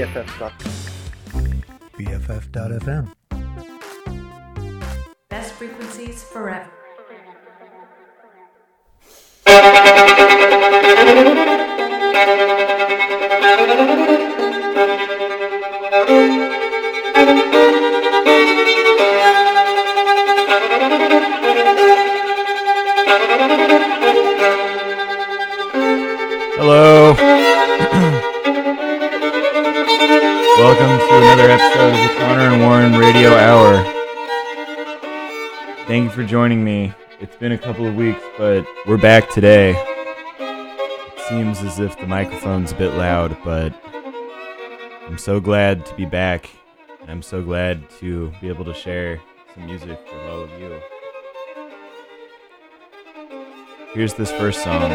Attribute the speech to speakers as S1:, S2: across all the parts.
S1: BFF.FM.
S2: BFF.FM.
S3: Best frequencies forever.
S4: Hello. Welcome to another episode of the Connor and Warren Radio Hour. Thank you for joining me. It's been a couple of weeks, but we're back today. It seems as if the microphone's a bit loud, but I'm so glad to be back, I'm so glad to be able to share some music with all of you. Here's this first song.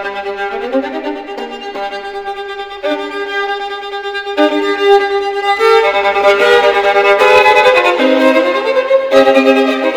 S1: Thank you. Thank you.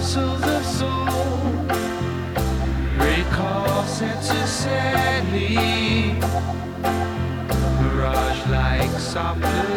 S1: voice of the soul. Recalls it to sadly mirage like
S4: softness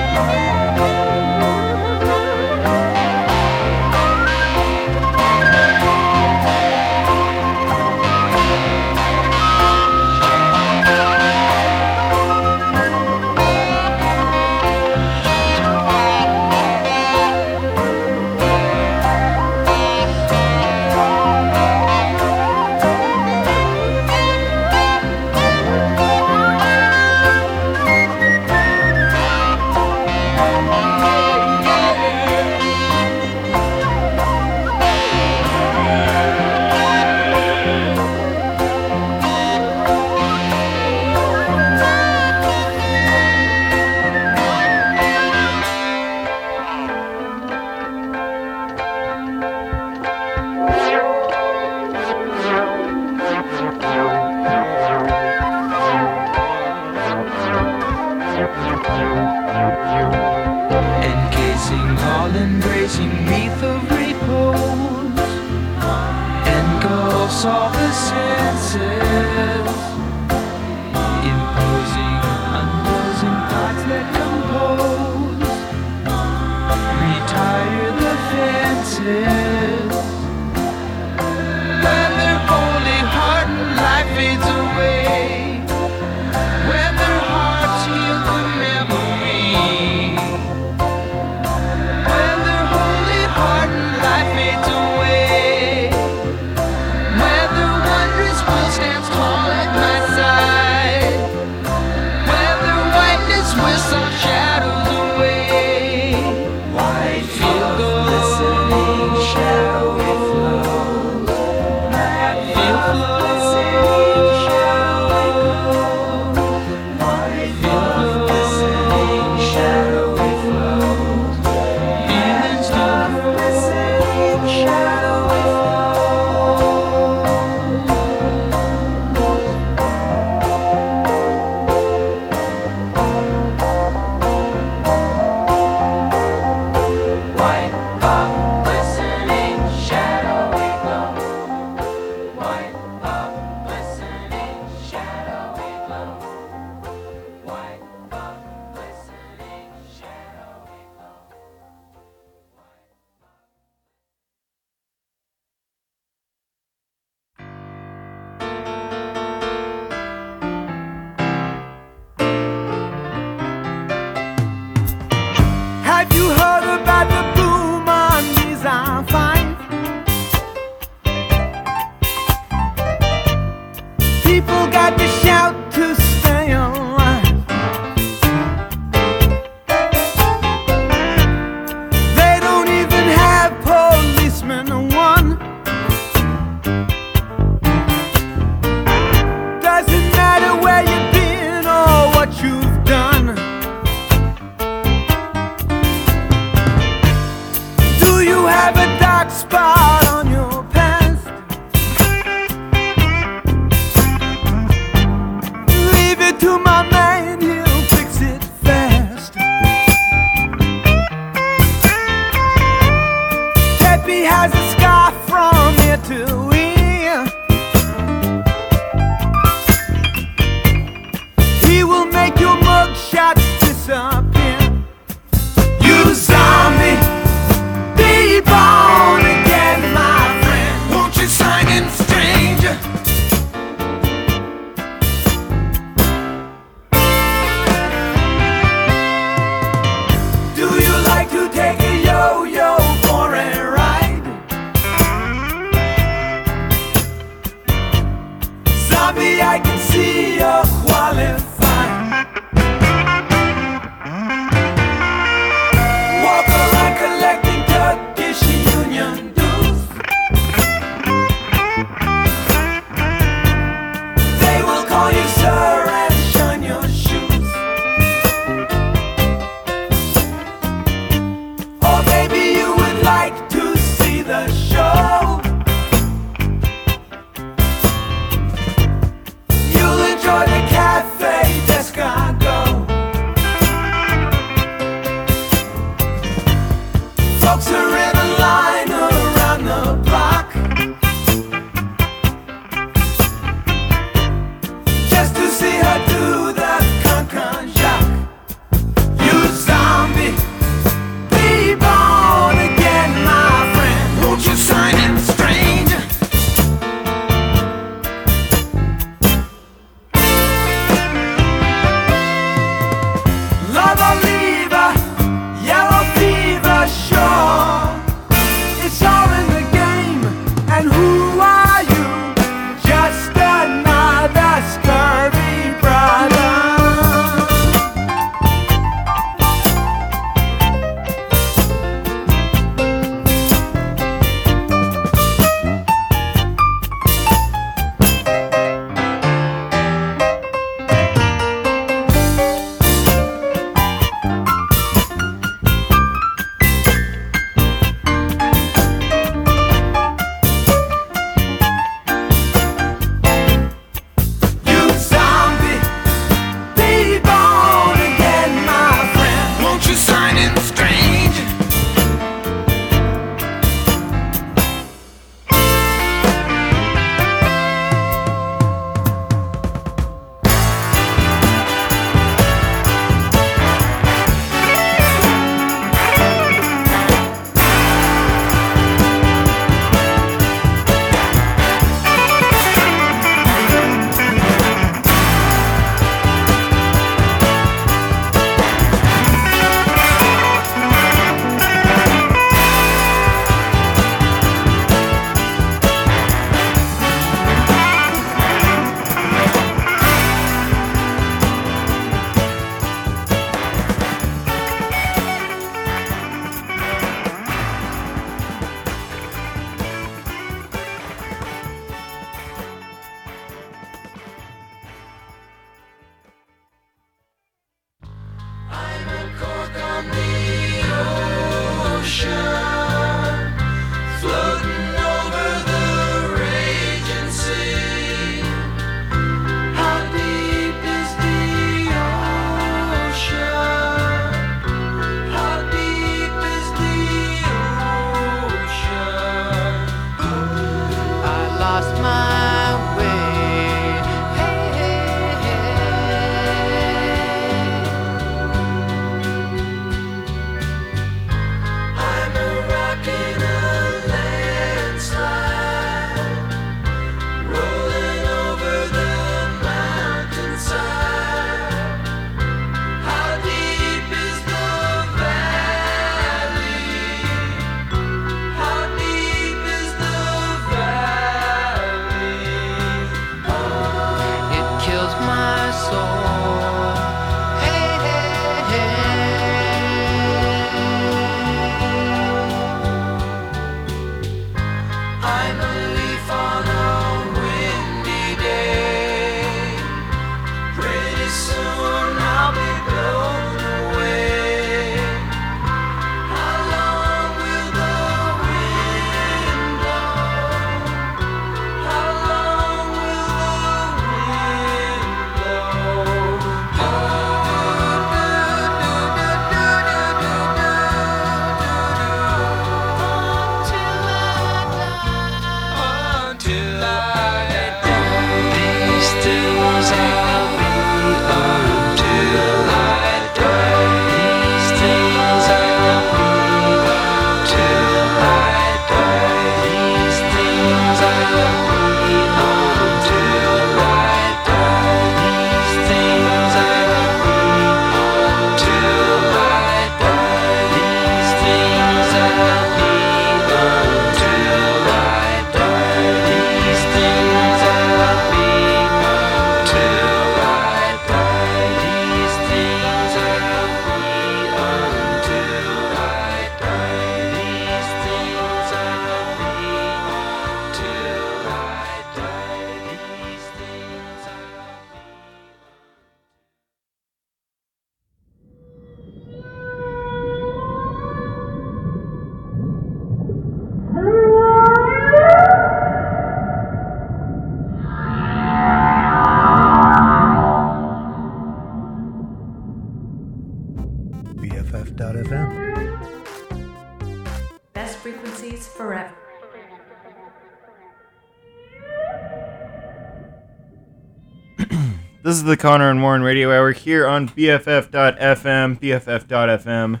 S4: is the Connor and Warren Radio Hour here on BFF.FM, BFF.FM.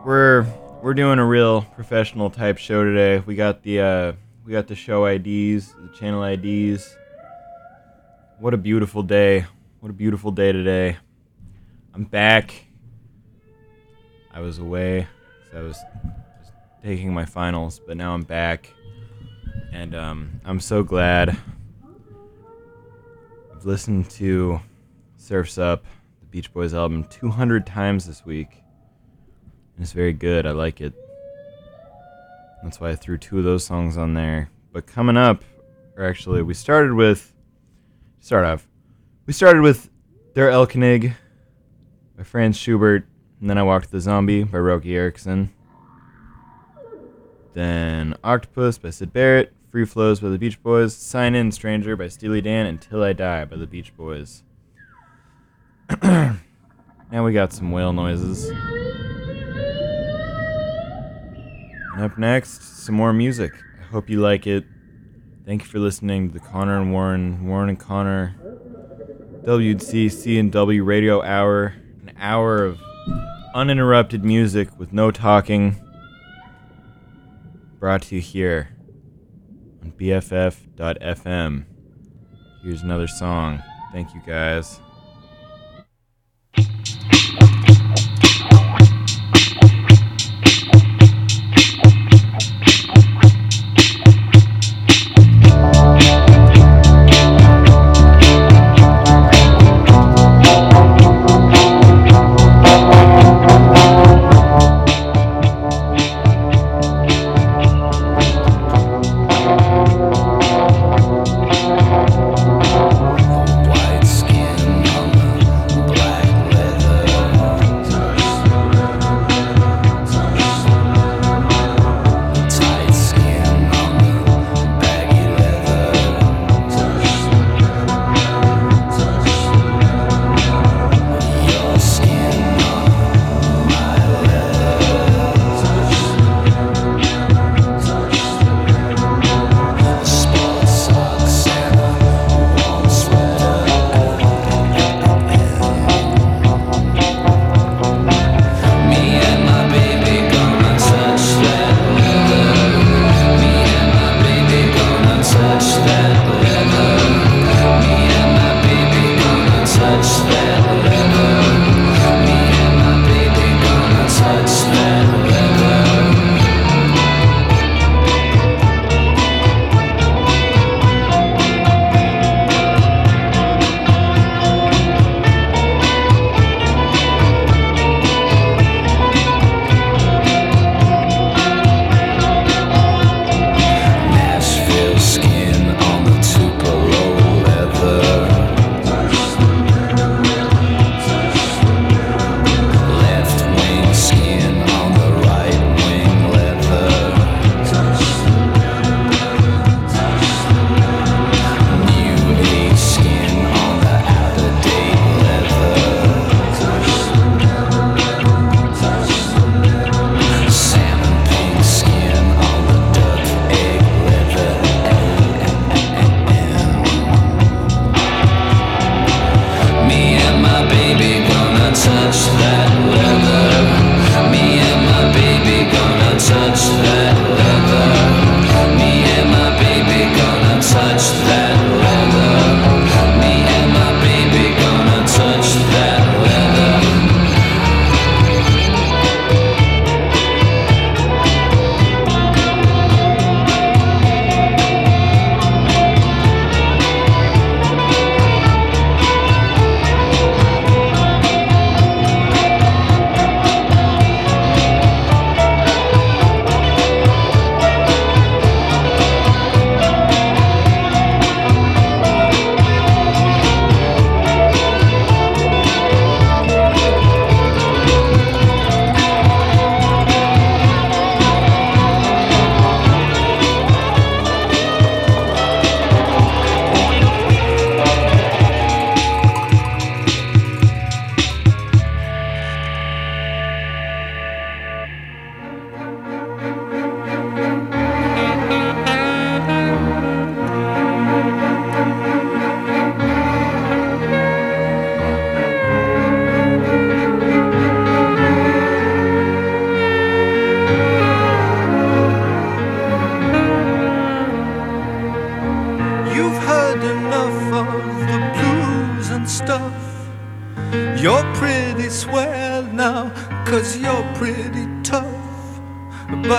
S4: we're we're doing a real professional type show today. We got the uh, we got the show IDs, the channel IDs. What a beautiful day! What a beautiful day today. I'm back. I was away. 'cause I was was taking my finals, but now I'm back, and um, I'm so glad. Listened to Surf's Up, the Beach Boys album, 200 times this week. It's very good. I like it. That's why I threw two of those songs on there. But coming up, or actually, we started with. Start off. We started with Der Erlkönig by Franz Schubert. And then I walked the Zombie by Roky Erickson. Then Octopus by Syd Barrett. Feel Flows by the Beach Boys. Sign In Stranger by Steely Dan. Until I Die by the Beach Boys. now we got some whale noises. Up next, some more music. I hope you like it. Thank you for listening to the Connor and Warren, Warren and Connor, WC and W Radio Hour. An hour of uninterrupted music with no talking. Brought to you here BFF.FM. Here's another song. Thank you guys.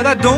S5: I don't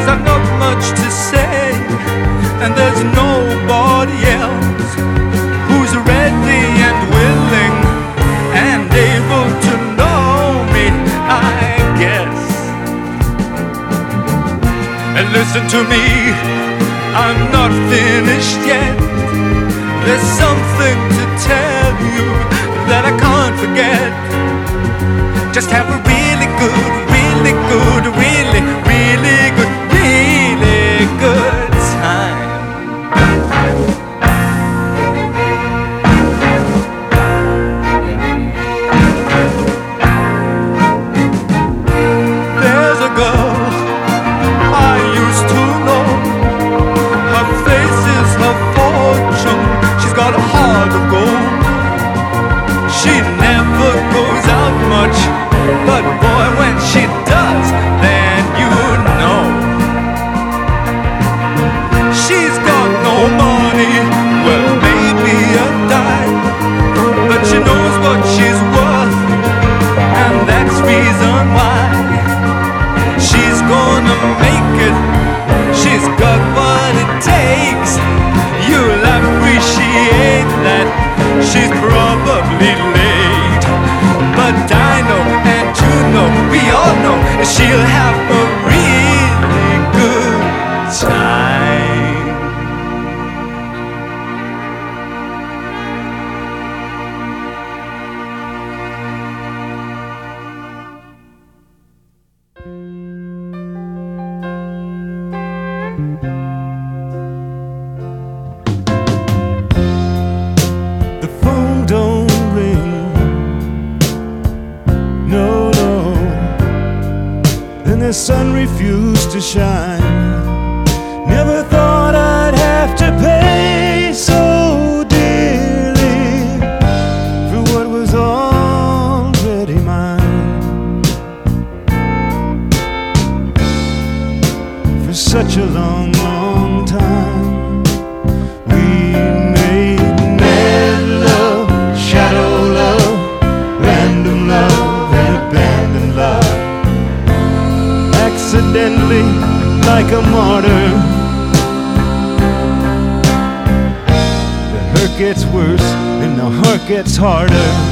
S5: Cause I've not much to say And there's nobody else Who's ready and willing And able to know me I guess. And listen to me I'm not finished yet. There's something to tell you That I can't forget. Just have a really good, really good, really
S6: sun refused to shine. harder.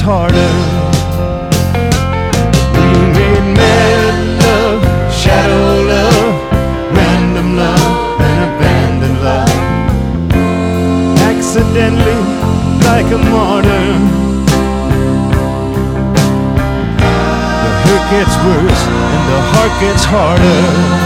S6: Harder. We made mad love, shadow love, random love, and abandoned love accidentally like a martyr. The hurt gets worse and the heart gets harder.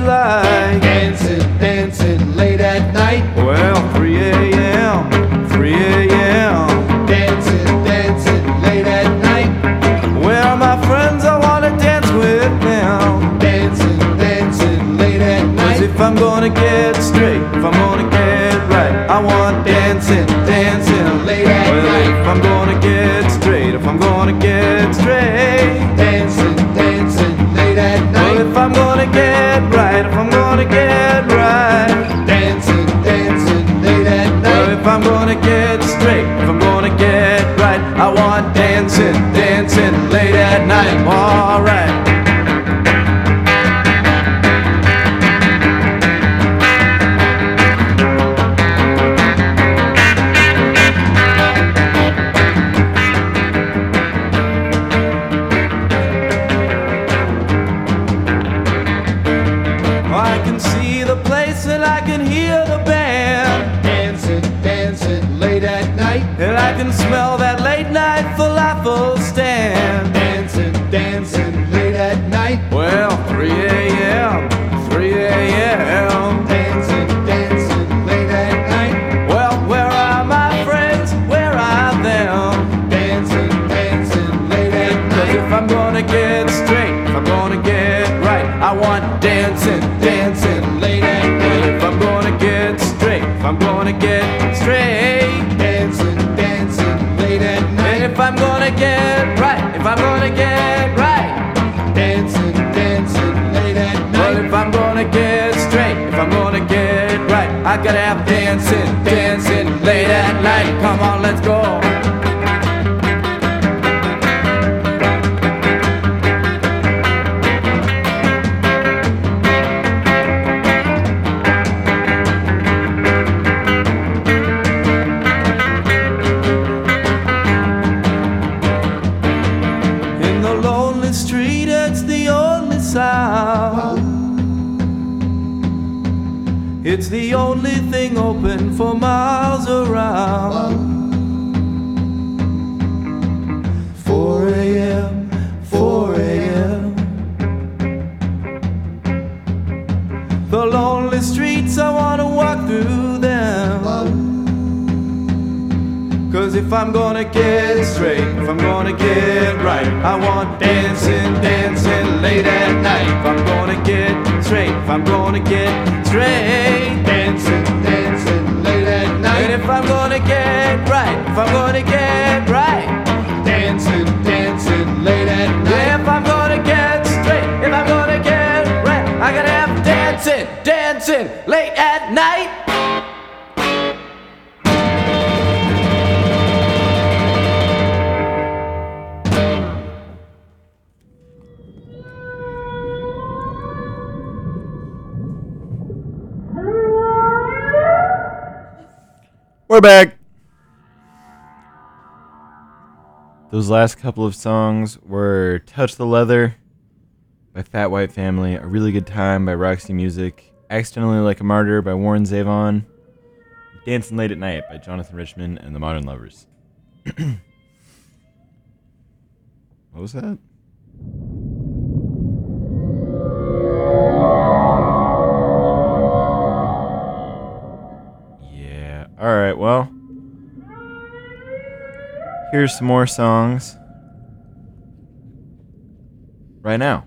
S6: Like.
S7: Dancing, dancing late at night.
S1: Well, 3 a.m., 3 a.m.
S7: Dancing, dancing late at night.
S1: Where are my friends? I wanna dance with them.
S7: Dancing, dancing late at
S1: Cause
S7: night.
S1: if I'm gonna get straight, if I'm gonna get right, I want dancing, dancing
S7: Late at
S1: Well,
S7: night.
S1: if I'm gonna get straight, if I'm gonna get straight.
S7: Dancing, dancing late at night.
S1: Well, if I'm gonna get gonna get straight, if I'm gonna get right, I want dancing, dancing late at night. Alright. Get straight. Dancing, dancing late at night. And if I'm gonna get right, if I'm gonna get right.
S7: Dancing, dancing late at night.
S1: Well, if I'm gonna get straight, if I'm gonna get right, I gotta have dancing, dancing late at night. Come on, for miles
S4: We're. Those last couple of songs were Touch the Leather by Fat White Family, A Really Good Time by Roxy Music, Accidentally Like a Martyr by Warren Zevon, Dancing Late at Night by Jonathan Richman and the Modern Lovers. what was that? Here's some more songs right now.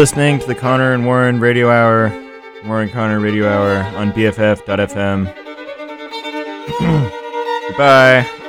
S8: listening to the Connor and Warren Radio Hour, Warren Connor Radio Hour on BFF.fm. Goodbye.